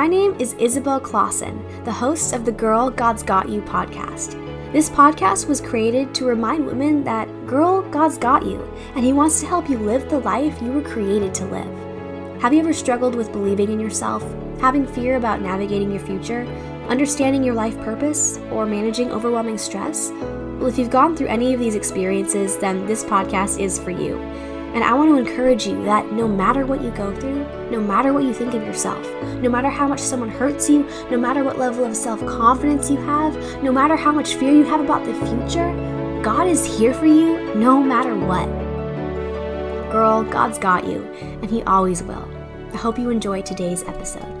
My name is Isabel Clausen, the host of the Girl God's Got You podcast. This podcast was created to remind women that, girl, God's got you, and He wants to help you live the life you were created to live. Have you ever struggled with believing in yourself, having fear about navigating your future, understanding your life purpose, or managing overwhelming stress? Well, if you've gone through any of these experiences, then this podcast is for you. And I want to encourage you that no matter what you go through, no matter what you think of yourself, no matter how much someone hurts you, no matter what level of self confidence you have, no matter how much fear you have about the future, God is here for you no matter what. Girl, God's got you, and He always will. I hope you enjoy today's episode.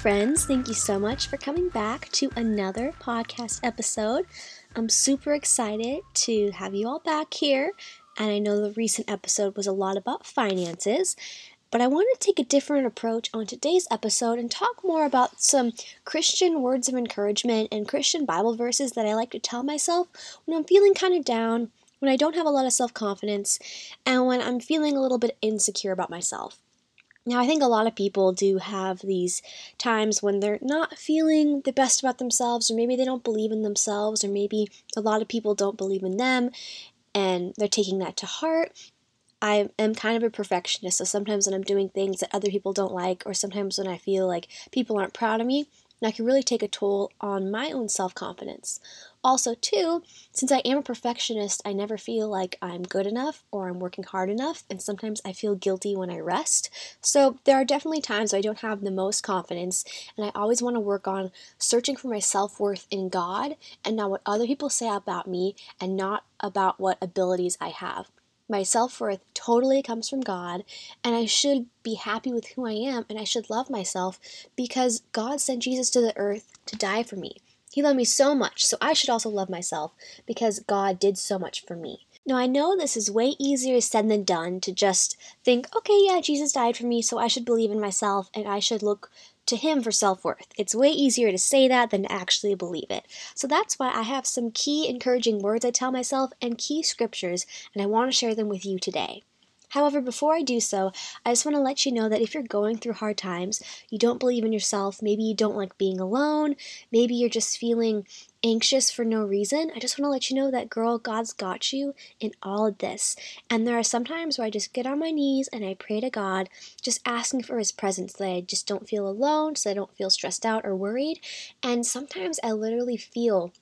Friends. Thank you so much for coming back to another podcast episode. I'm super excited to have you all back here. And I know the recent episode was a lot about finances, but I want to take a different approach on today's episode and talk more about some Christian words of encouragement and Christian Bible verses that I like to tell myself when I'm feeling kind of down, when I don't have a lot of self confidence, and when I'm feeling a little bit insecure about myself. Now, I think a lot of people do have these times when they're not feeling the best about themselves, or maybe they don't believe in themselves, or maybe a lot of people don't believe in them and they're taking that to heart. I am kind of a perfectionist, so sometimes when I'm doing things that other people don't like, or sometimes when I feel like people aren't proud of me, that can really take a toll on my own self confidence. Also, too, since I am a perfectionist, I never feel like I'm good enough or I'm working hard enough, and sometimes I feel guilty when I rest. So, there are definitely times I don't have the most confidence, and I always want to work on searching for my self worth in God and not what other people say about me and not about what abilities I have. My self worth totally comes from God, and I should be happy with who I am and I should love myself because God sent Jesus to the earth to die for me. He loved me so much, so I should also love myself because God did so much for me. Now, I know this is way easier said than done to just think, okay, yeah, Jesus died for me, so I should believe in myself and I should look to Him for self worth. It's way easier to say that than to actually believe it. So that's why I have some key encouraging words I tell myself and key scriptures, and I want to share them with you today. However, before I do so, I just want to let you know that if you're going through hard times, you don't believe in yourself, maybe you don't like being alone, maybe you're just feeling anxious for no reason, I just want to let you know that, girl, God's got you in all of this. And there are some times where I just get on my knees and I pray to God, just asking for His presence, that I just don't feel alone, so I don't feel stressed out or worried. And sometimes I literally feel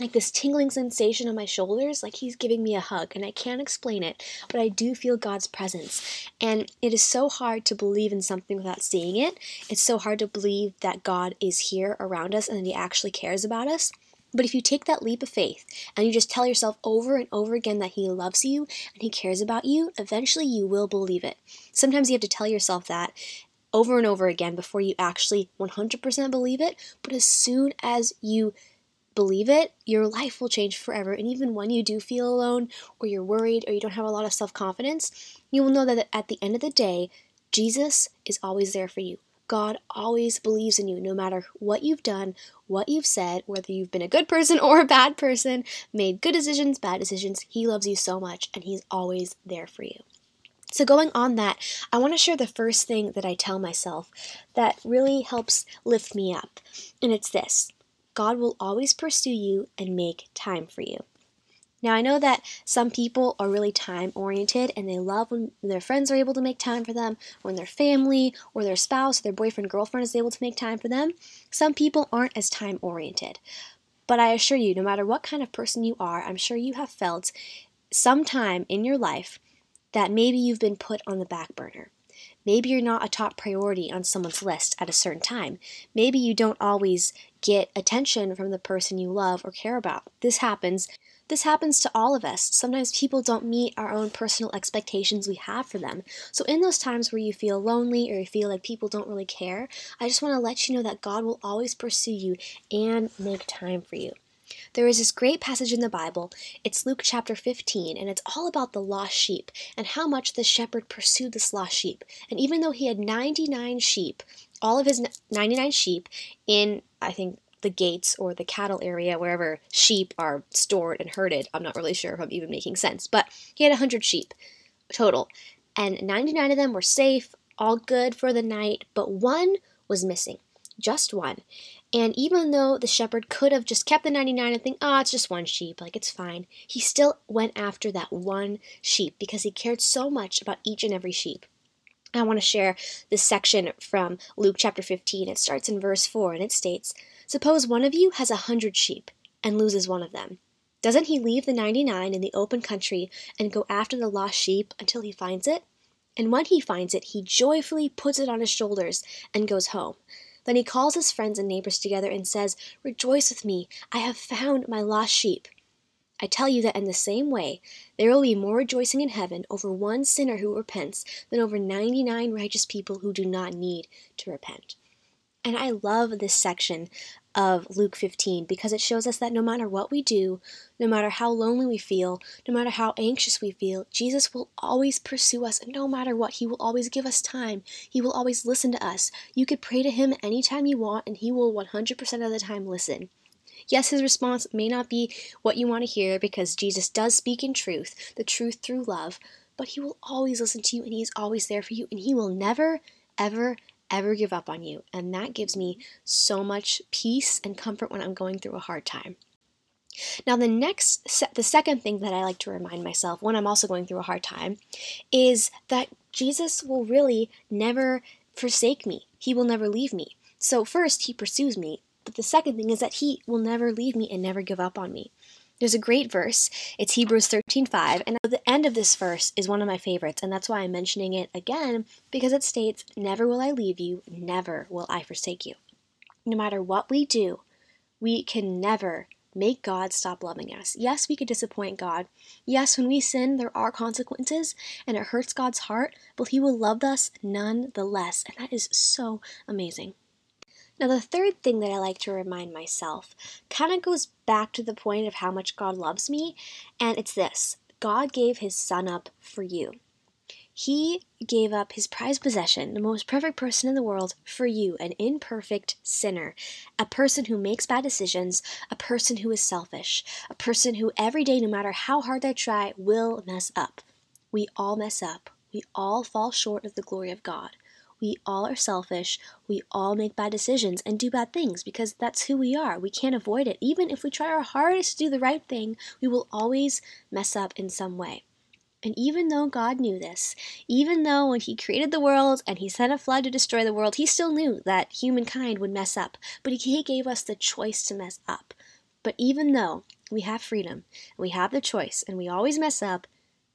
like this tingling sensation on my shoulders, like he's giving me a hug, and I can't explain it, but I do feel God's presence. And it is so hard to believe in something without seeing it. It's so hard to believe that God is here around us and that he actually cares about us. But if you take that leap of faith and you just tell yourself over and over again that He loves you and He cares about you, eventually you will believe it. Sometimes you have to tell yourself that over and over again before you actually 100% believe it. But as soon as you believe it, your life will change forever. And even when you do feel alone, or you're worried, or you don't have a lot of self confidence, you will know that at the end of the day, Jesus is always there for you. God always believes in you no matter what you've done, what you've said, whether you've been a good person or a bad person, made good decisions, bad decisions. He loves you so much and He's always there for you. So, going on that, I want to share the first thing that I tell myself that really helps lift me up. And it's this God will always pursue you and make time for you. Now, I know that some people are really time oriented and they love when their friends are able to make time for them, when their family or their spouse or their boyfriend girlfriend is able to make time for them. Some people aren't as time oriented. But I assure you, no matter what kind of person you are, I'm sure you have felt some time in your life that maybe you've been put on the back burner. Maybe you're not a top priority on someone's list at a certain time. Maybe you don't always get attention from the person you love or care about. This happens This happens to all of us. Sometimes people don't meet our own personal expectations we have for them. So, in those times where you feel lonely or you feel like people don't really care, I just want to let you know that God will always pursue you and make time for you. There is this great passage in the Bible. It's Luke chapter 15, and it's all about the lost sheep and how much the shepherd pursued this lost sheep. And even though he had 99 sheep, all of his 99 sheep in, I think, the gates or the cattle area, wherever sheep are stored and herded. I'm not really sure if I'm even making sense, but he had 100 sheep total, and 99 of them were safe, all good for the night, but one was missing. Just one. And even though the shepherd could have just kept the 99 and think, oh, it's just one sheep, like it's fine, he still went after that one sheep because he cared so much about each and every sheep. I want to share this section from Luke chapter 15. It starts in verse 4 and it states Suppose one of you has a hundred sheep and loses one of them. Doesn't he leave the 99 in the open country and go after the lost sheep until he finds it? And when he finds it, he joyfully puts it on his shoulders and goes home. Then he calls his friends and neighbors together and says, Rejoice with me, I have found my lost sheep. I tell you that in the same way, there will be more rejoicing in heaven over one sinner who repents than over 99 righteous people who do not need to repent. And I love this section of Luke 15 because it shows us that no matter what we do, no matter how lonely we feel, no matter how anxious we feel, Jesus will always pursue us. No matter what, He will always give us time. He will always listen to us. You could pray to Him anytime you want, and He will 100% of the time listen. Yes, His response may not be what you want to hear because Jesus does speak in truth, the truth through love, but He will always listen to you and He is always there for you, and He will never, ever, ever give up on you. And that gives me so much peace and comfort when I'm going through a hard time. Now, the next, the second thing that I like to remind myself when I'm also going through a hard time is that Jesus will really never forsake me. He will never leave me. So, first, He pursues me. But the second thing is that He will never leave me and never give up on me. There's a great verse. It's Hebrews 13:5, and the end of this verse is one of my favorites, and that's why I'm mentioning it again because it states, "Never will I leave you, never will I forsake you." No matter what we do, we can never make God stop loving us. Yes, we could disappoint God. Yes, when we sin, there are consequences and it hurts God's heart, but He will love us nonetheless, and that is so amazing. Now, the third thing that I like to remind myself kind of goes back to the point of how much God loves me, and it's this God gave his son up for you. He gave up his prized possession, the most perfect person in the world, for you, an imperfect sinner, a person who makes bad decisions, a person who is selfish, a person who every day, no matter how hard they try, will mess up. We all mess up. We all fall short of the glory of God. We all are selfish. We all make bad decisions and do bad things because that's who we are. We can't avoid it. Even if we try our hardest to do the right thing, we will always mess up in some way. And even though God knew this, even though when He created the world and He sent a flood to destroy the world, He still knew that humankind would mess up. But He gave us the choice to mess up. But even though we have freedom, and we have the choice, and we always mess up,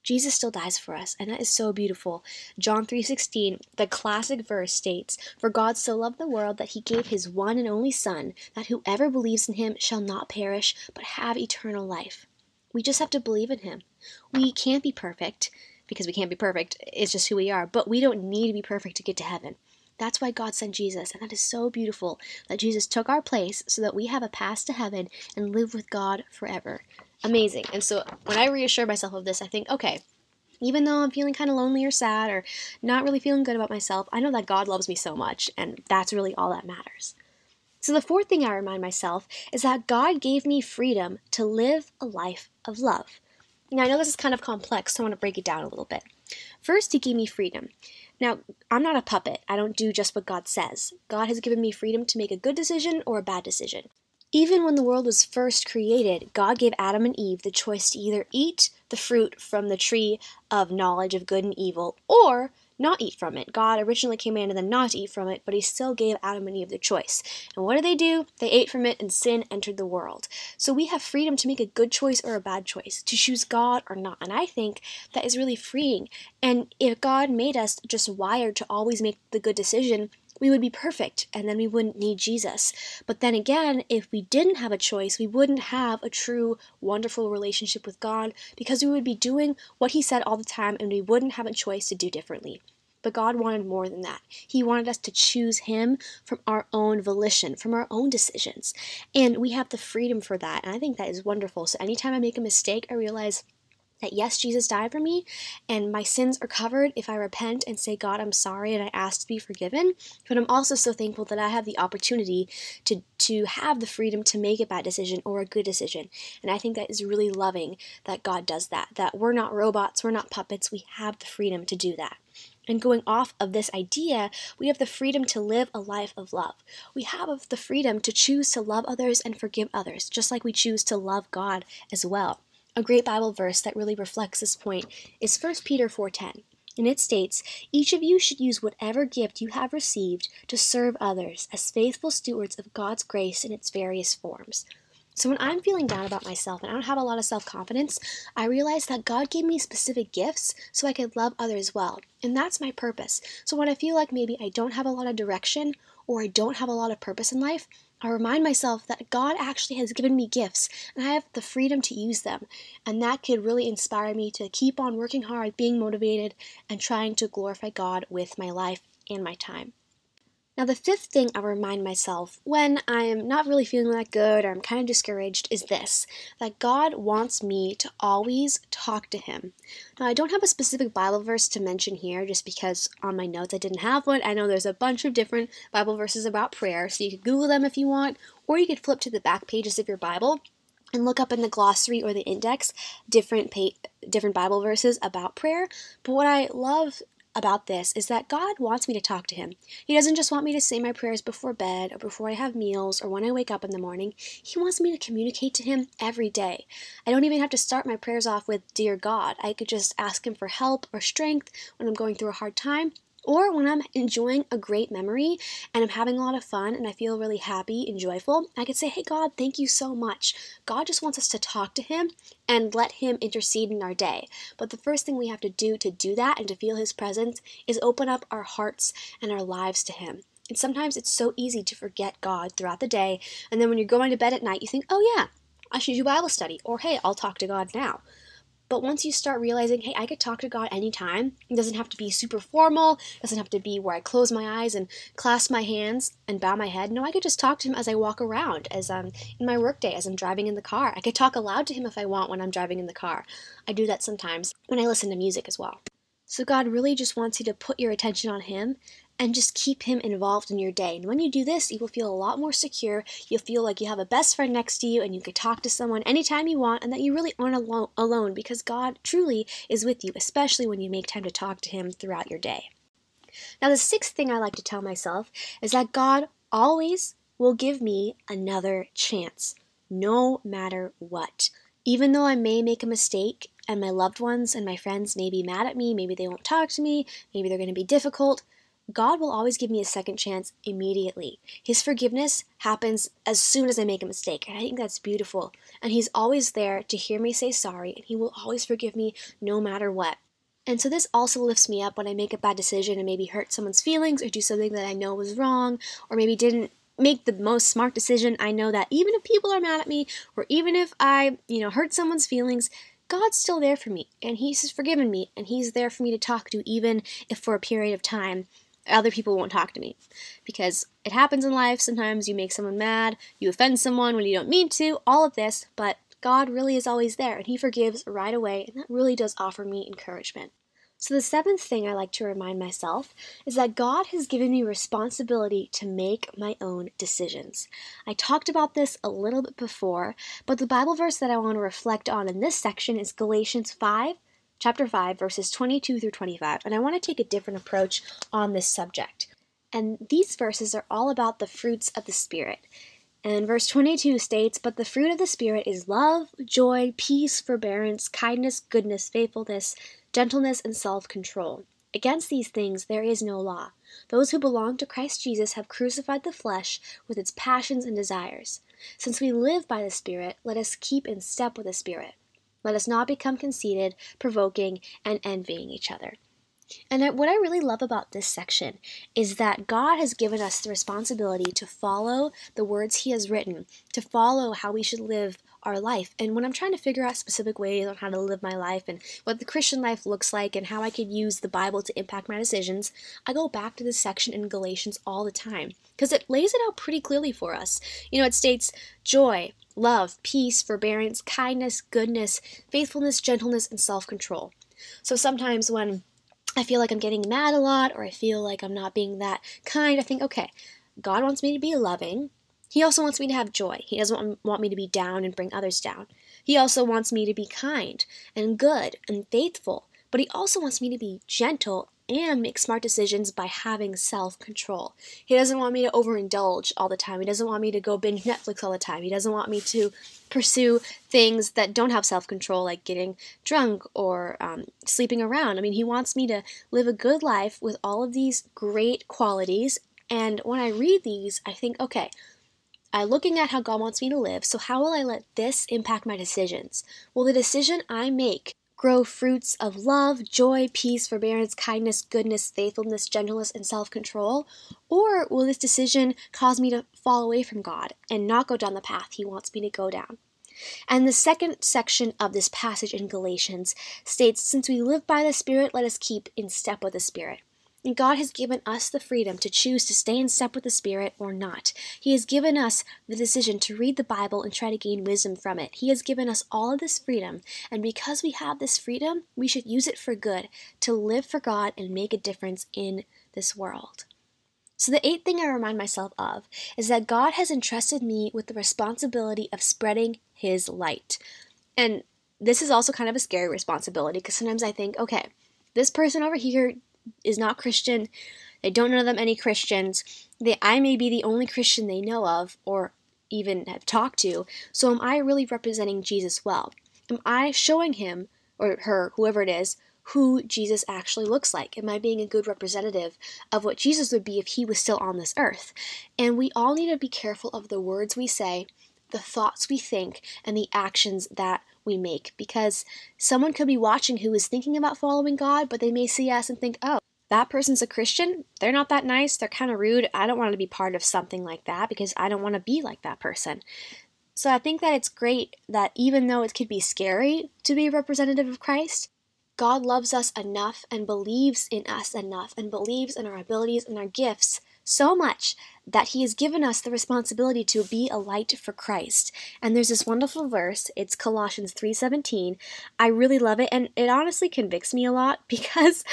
Jesus still dies for us, and that is so beautiful. John 3:16, the classic verse states, "For God so loved the world that he gave his one and only son, that whoever believes in him shall not perish, but have eternal life." We just have to believe in him. We can't be perfect because we can't be perfect. It's just who we are, but we don't need to be perfect to get to heaven. That's why God sent Jesus, and that is so beautiful that Jesus took our place so that we have a pass to heaven and live with God forever amazing. And so when I reassure myself of this, I think, okay, even though I'm feeling kind of lonely or sad or not really feeling good about myself, I know that God loves me so much, and that's really all that matters. So, the fourth thing I remind myself is that God gave me freedom to live a life of love. Now, I know this is kind of complex, so I want to break it down a little bit. First, He gave me freedom. Now, I'm not a puppet. I don't do just what God says. God has given me freedom to make a good decision or a bad decision. Even when the world was first created, God gave Adam and Eve the choice to either eat the fruit from the tree of knowledge of good and evil or not eat from it. God originally commanded them not to eat from it, but He still gave Adam and Eve the choice. And what did they do? They ate from it, and sin entered the world. So we have freedom to make a good choice or a bad choice, to choose God or not. And I think that is really freeing. And if God made us just wired to always make the good decision, we would be perfect and then we wouldn't need Jesus. But then again, if we didn't have a choice, we wouldn't have a true, wonderful relationship with God because we would be doing what He said all the time and we wouldn't have a choice to do differently. But God wanted more than that. He wanted us to choose Him from our own volition, from our own decisions. And we have the freedom for that. And I think that is wonderful. So anytime I make a mistake, I realize that yes, Jesus died for me and my sins are covered if I repent and say, God, I'm sorry and I ask to be forgiven. But I'm also so thankful that I have the opportunity to, to have the freedom to make a bad decision or a good decision. And I think that is really loving that God does that, that we're not robots, we're not puppets, we have the freedom to do that. And going off of this idea, we have the freedom to live a life of love. We have the freedom to choose to love others and forgive others, just like we choose to love God as well. A great Bible verse that really reflects this point is 1 Peter 4:10. And it states, Each of you should use whatever gift you have received to serve others as faithful stewards of God's grace in its various forms. So when I'm feeling down about myself and I don't have a lot of self confidence, I realize that God gave me specific gifts so I could love others well. And that's my purpose. So when I feel like maybe I don't have a lot of direction or I don't have a lot of purpose in life, I remind myself that God actually has given me gifts and I have the freedom to use them. And that could really inspire me to keep on working hard, being motivated, and trying to glorify God with my life and my time. Now, the fifth thing I remind myself when I'm not really feeling that good or I'm kind of discouraged is this that God wants me to always talk to Him. Now, I don't have a specific Bible verse to mention here just because on my notes I didn't have one. I know there's a bunch of different Bible verses about prayer, so you could Google them if you want, or you could flip to the back pages of your Bible and look up in the glossary or the index different pa- different Bible verses about prayer. But what I love about this is that God wants me to talk to Him. He doesn't just want me to say my prayers before bed or before I have meals or when I wake up in the morning. He wants me to communicate to Him every day. I don't even have to start my prayers off with, Dear God. I could just ask Him for help or strength when I'm going through a hard time or when I'm enjoying a great memory and I'm having a lot of fun and I feel really happy and joyful, I could say, Hey, God, thank you so much. God just wants us to talk to Him and let Him intercede in our day. But the first thing we have to do to do that and to feel His presence is open up our hearts and our lives to Him. And sometimes it's so easy to forget God throughout the day. And then when you're going to bed at night, you think, Oh, yeah, I should do Bible study. Or, Hey, I'll talk to God now. But once you start realizing, hey, I could talk to God anytime, it doesn't have to be super formal, it doesn't have to be where I close my eyes and clasp my hands and bow my head. No, I could just talk to Him as I walk around, as I'm in my workday, as I'm driving in the car. I could talk aloud to Him if I want when I'm driving in the car. I do that sometimes when I listen to music as well. So God really just wants you to put your attention on Him and just keep him involved in your day. And when you do this, you will feel a lot more secure. You'll feel like you have a best friend next to you and you can talk to someone anytime you want and that you really aren't alo- alone because God truly is with you, especially when you make time to talk to him throughout your day. Now, the sixth thing I like to tell myself is that God always will give me another chance, no matter what. Even though I may make a mistake and my loved ones and my friends may be mad at me, maybe they won't talk to me, maybe they're going to be difficult, God will always give me a second chance immediately. His forgiveness happens as soon as I make a mistake, and I think that's beautiful. And He's always there to hear me say sorry, and He will always forgive me no matter what. And so this also lifts me up when I make a bad decision and maybe hurt someone's feelings or do something that I know was wrong or maybe didn't make the most smart decision. I know that even if people are mad at me or even if I, you know, hurt someone's feelings, God's still there for me and He's forgiven me and He's there for me to talk to even if for a period of time other people won't talk to me because it happens in life. Sometimes you make someone mad, you offend someone when you don't mean to, all of this, but God really is always there and He forgives right away, and that really does offer me encouragement. So, the seventh thing I like to remind myself is that God has given me responsibility to make my own decisions. I talked about this a little bit before, but the Bible verse that I want to reflect on in this section is Galatians 5 chapter 5, verses 22 through 25, and I want to take a different approach on this subject. And these verses are all about the fruits of the Spirit. And verse 22 states, But the fruit of the Spirit is love, joy, peace, forbearance, kindness, goodness, faithfulness, gentleness, and self control. Against these things there is no law. Those who belong to Christ Jesus have crucified the flesh with its passions and desires. Since we live by the Spirit, let us keep in step with the Spirit. Let us not become conceited, provoking, and envying each other. And what I really love about this section is that God has given us the responsibility to follow the words He has written, to follow how we should live our life. And when I'm trying to figure out specific ways on how to live my life and what the Christian life looks like and how I could use the Bible to impact my decisions, I go back to this section in Galatians all the time because it lays it out pretty clearly for us. You know, it states joy, love, peace, forbearance, kindness, goodness, faithfulness, gentleness, and self control. So sometimes when I feel like I'm getting mad a lot or I feel like I'm not being that kind, I think, okay, God wants me to be loving. He also wants me to have joy. He doesn't want me to be down and bring others down. He also wants me to be kind and good and faithful, but he also wants me to be gentle and make smart decisions by having self control. He doesn't want me to overindulge all the time. He doesn't want me to go binge Netflix all the time. He doesn't want me to pursue things that don't have self control, like getting drunk or um, sleeping around. I mean, he wants me to live a good life with all of these great qualities. And when I read these, I think, okay, I'm looking at how God wants me to live, so how will I let this impact my decisions? Will the decision I make grow fruits of love, joy, peace, forbearance, kindness, goodness, faithfulness, gentleness, and self control? Or will this decision cause me to fall away from God and not go down the path He wants me to go down? And the second section of this passage in Galatians states Since we live by the Spirit, let us keep in step with the Spirit. And God has given us the freedom to choose to stay in step with the Spirit or not. He has given us the decision to read the Bible and try to gain wisdom from it. He has given us all of this freedom, and because we have this freedom, we should use it for good, to live for God and make a difference in this world. So, the eighth thing I remind myself of is that God has entrusted me with the responsibility of spreading His light. And this is also kind of a scary responsibility because sometimes I think, okay, this person over here is not Christian. They don't know them any Christians. They, I may be the only Christian they know of or even have talked to. So am I really representing Jesus well? Am I showing him or her, whoever it is, who Jesus actually looks like? Am I being a good representative of what Jesus would be if he was still on this earth? And we all need to be careful of the words we say, the thoughts we think, and the actions that we make because someone could be watching who is thinking about following God, but they may see us and think, oh, that person's a Christian. They're not that nice. They're kind of rude. I don't want to be part of something like that because I don't want to be like that person. So I think that it's great that even though it could be scary to be a representative of Christ, God loves us enough and believes in us enough and believes in our abilities and our gifts so much that he has given us the responsibility to be a light for Christ. And there's this wonderful verse, it's Colossians 3:17. I really love it and it honestly convicts me a lot because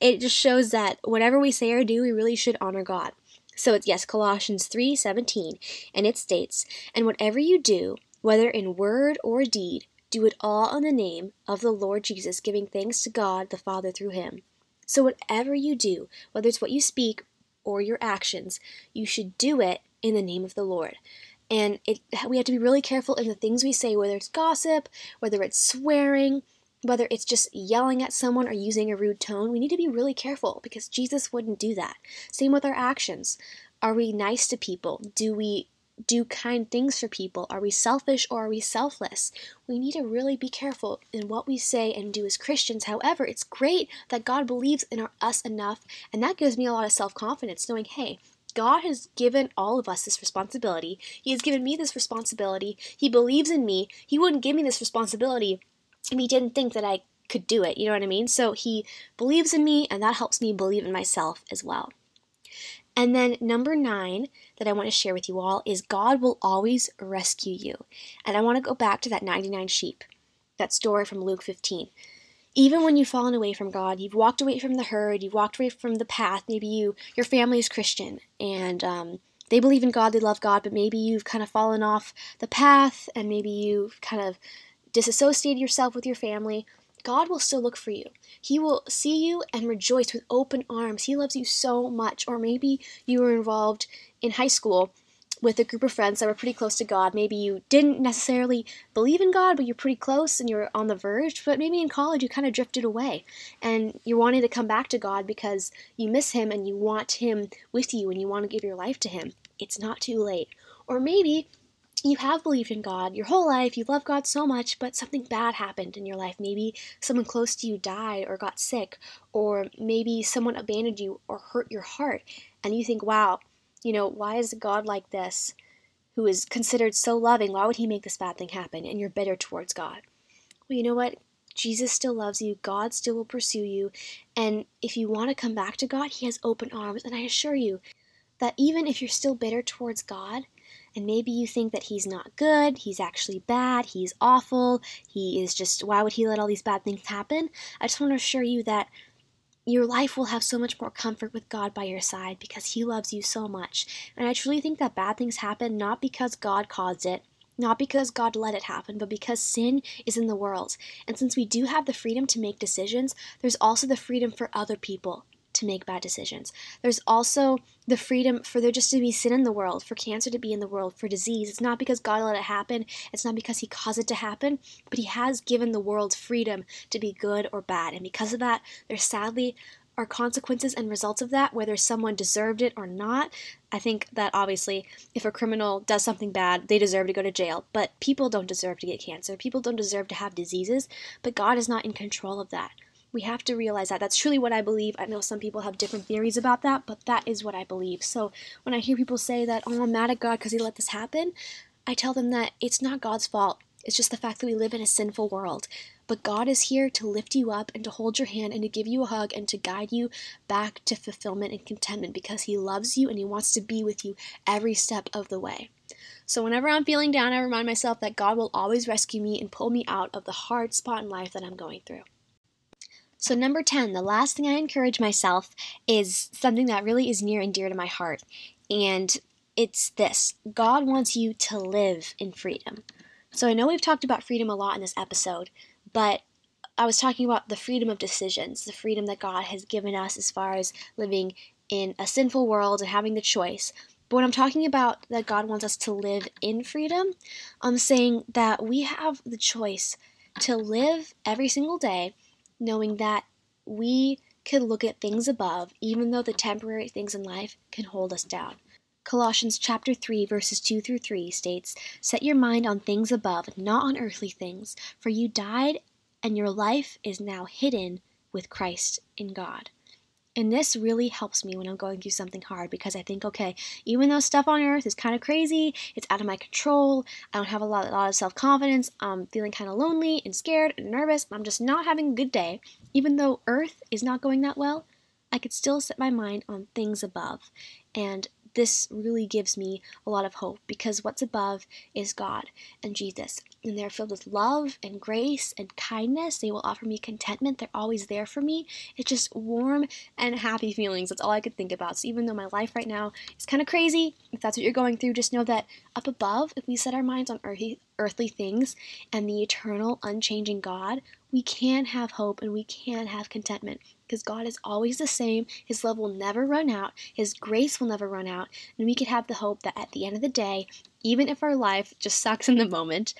it just shows that whatever we say or do, we really should honor God. So it's yes, Colossians 3:17, and it states, "And whatever you do, whether in word or deed, do it all in the name of the Lord Jesus, giving thanks to God the Father through him." So whatever you do, whether it's what you speak or your actions, you should do it in the name of the Lord. And it, we have to be really careful in the things we say, whether it's gossip, whether it's swearing, whether it's just yelling at someone or using a rude tone. We need to be really careful because Jesus wouldn't do that. Same with our actions. Are we nice to people? Do we do kind things for people? Are we selfish or are we selfless? We need to really be careful in what we say and do as Christians. However, it's great that God believes in our, us enough, and that gives me a lot of self confidence knowing, hey, God has given all of us this responsibility. He has given me this responsibility. He believes in me. He wouldn't give me this responsibility if He didn't think that I could do it. You know what I mean? So He believes in me, and that helps me believe in myself as well. And then number nine that I want to share with you all is God will always rescue you. And I want to go back to that 99 sheep, that story from Luke 15. Even when you've fallen away from God, you've walked away from the herd, you've walked away from the path. Maybe you, your family is Christian, and um, they believe in God, they love God, but maybe you've kind of fallen off the path, and maybe you've kind of disassociated yourself with your family. God will still look for you. He will see you and rejoice with open arms. He loves you so much. Or maybe you were involved in high school with a group of friends that were pretty close to God. Maybe you didn't necessarily believe in God, but you're pretty close and you're on the verge. But maybe in college you kind of drifted away and you're wanting to come back to God because you miss Him and you want Him with you and you want to give your life to Him. It's not too late. Or maybe you have believed in God your whole life, you love God so much, but something bad happened in your life. Maybe someone close to you died or got sick, or maybe someone abandoned you or hurt your heart, and you think, wow, you know, why is God like this, who is considered so loving? Why would he make this bad thing happen? And you're bitter towards God. Well, you know what? Jesus still loves you. God still will pursue you. And if you want to come back to God, He has open arms. And I assure you that even if you're still bitter towards God, and maybe you think that he's not good, he's actually bad, he's awful, he is just, why would he let all these bad things happen? I just want to assure you that your life will have so much more comfort with God by your side because he loves you so much. And I truly think that bad things happen not because God caused it, not because God let it happen, but because sin is in the world. And since we do have the freedom to make decisions, there's also the freedom for other people to make bad decisions. There's also the freedom for there just to be sin in the world, for cancer to be in the world, for disease. It's not because God let it happen, it's not because He caused it to happen, but He has given the world freedom to be good or bad. And because of that, there sadly are consequences and results of that, whether someone deserved it or not. I think that obviously, if a criminal does something bad, they deserve to go to jail. But people don't deserve to get cancer. People don't deserve to have diseases. But God is not in control of that. We have to realize that. That's truly what I believe. I know some people have different theories about that, but that is what I believe. So when I hear people say that, oh, I'm mad at God because he let this happen, I tell them that it's not God's fault. It's just the fact that we live in a sinful world. But God is here to lift you up and to hold your hand and to give you a hug and to guide you back to fulfillment and contentment because He loves you and He wants to be with you every step of the way. So, whenever I'm feeling down, I remind myself that God will always rescue me and pull me out of the hard spot in life that I'm going through. So, number 10, the last thing I encourage myself is something that really is near and dear to my heart. And it's this God wants you to live in freedom. So, I know we've talked about freedom a lot in this episode, but I was talking about the freedom of decisions, the freedom that God has given us as far as living in a sinful world and having the choice. But when I'm talking about that God wants us to live in freedom, I'm saying that we have the choice to live every single day knowing that we can look at things above, even though the temporary things in life can hold us down. Colossians chapter 3 verses 2 through 3 states, "Set your mind on things above, not on earthly things, for you died and your life is now hidden with Christ in God." And this really helps me when I'm going through something hard because I think, okay, even though stuff on earth is kind of crazy, it's out of my control, I don't have a lot, a lot of self confidence, I'm feeling kind of lonely and scared and nervous, I'm just not having a good day, even though earth is not going that well, I could still set my mind on things above. And this really gives me a lot of hope because what's above is God and Jesus. And they're filled with love and grace and kindness. They will offer me contentment. They're always there for me. It's just warm and happy feelings. That's all I could think about. So even though my life right now is kind of crazy, if that's what you're going through, just know that up above, if we set our minds on earthly, earthly things and the eternal, unchanging God, we can have hope and we can have contentment because God is always the same. His love will never run out, His grace will never run out, and we can have the hope that at the end of the day, even if our life just sucks in the moment,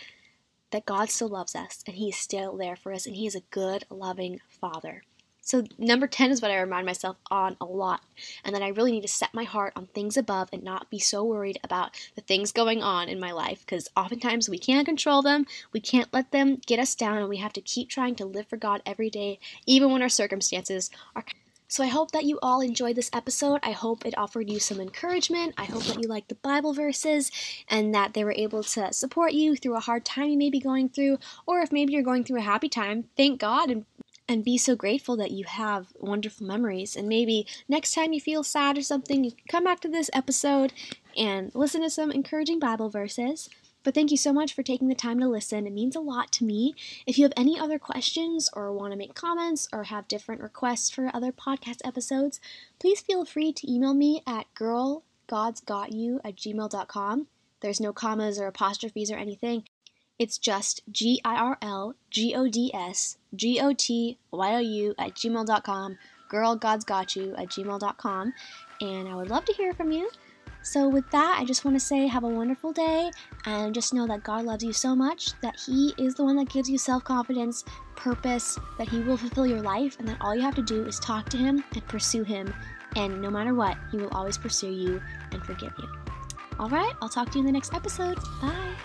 that God still loves us and He is still there for us and He is a good, loving Father. So, number 10 is what I remind myself on a lot, and that I really need to set my heart on things above and not be so worried about the things going on in my life because oftentimes we can't control them, we can't let them get us down, and we have to keep trying to live for God every day, even when our circumstances are. So I hope that you all enjoyed this episode. I hope it offered you some encouragement. I hope that you liked the Bible verses and that they were able to support you through a hard time you may be going through, or if maybe you're going through a happy time, thank God and and be so grateful that you have wonderful memories. And maybe next time you feel sad or something, you can come back to this episode and listen to some encouraging Bible verses. But thank you so much for taking the time to listen. It means a lot to me. If you have any other questions or want to make comments or have different requests for other podcast episodes, please feel free to email me at girlgodsgotyou at gmail.com. There's no commas or apostrophes or anything. It's just G I R L G O D S G O T Y O U at gmail.com, girlgodsgotyou at gmail.com, and I would love to hear from you. So, with that, I just want to say have a wonderful day and just know that God loves you so much that He is the one that gives you self confidence, purpose, that He will fulfill your life, and that all you have to do is talk to Him and pursue Him. And no matter what, He will always pursue you and forgive you. All right, I'll talk to you in the next episode. Bye.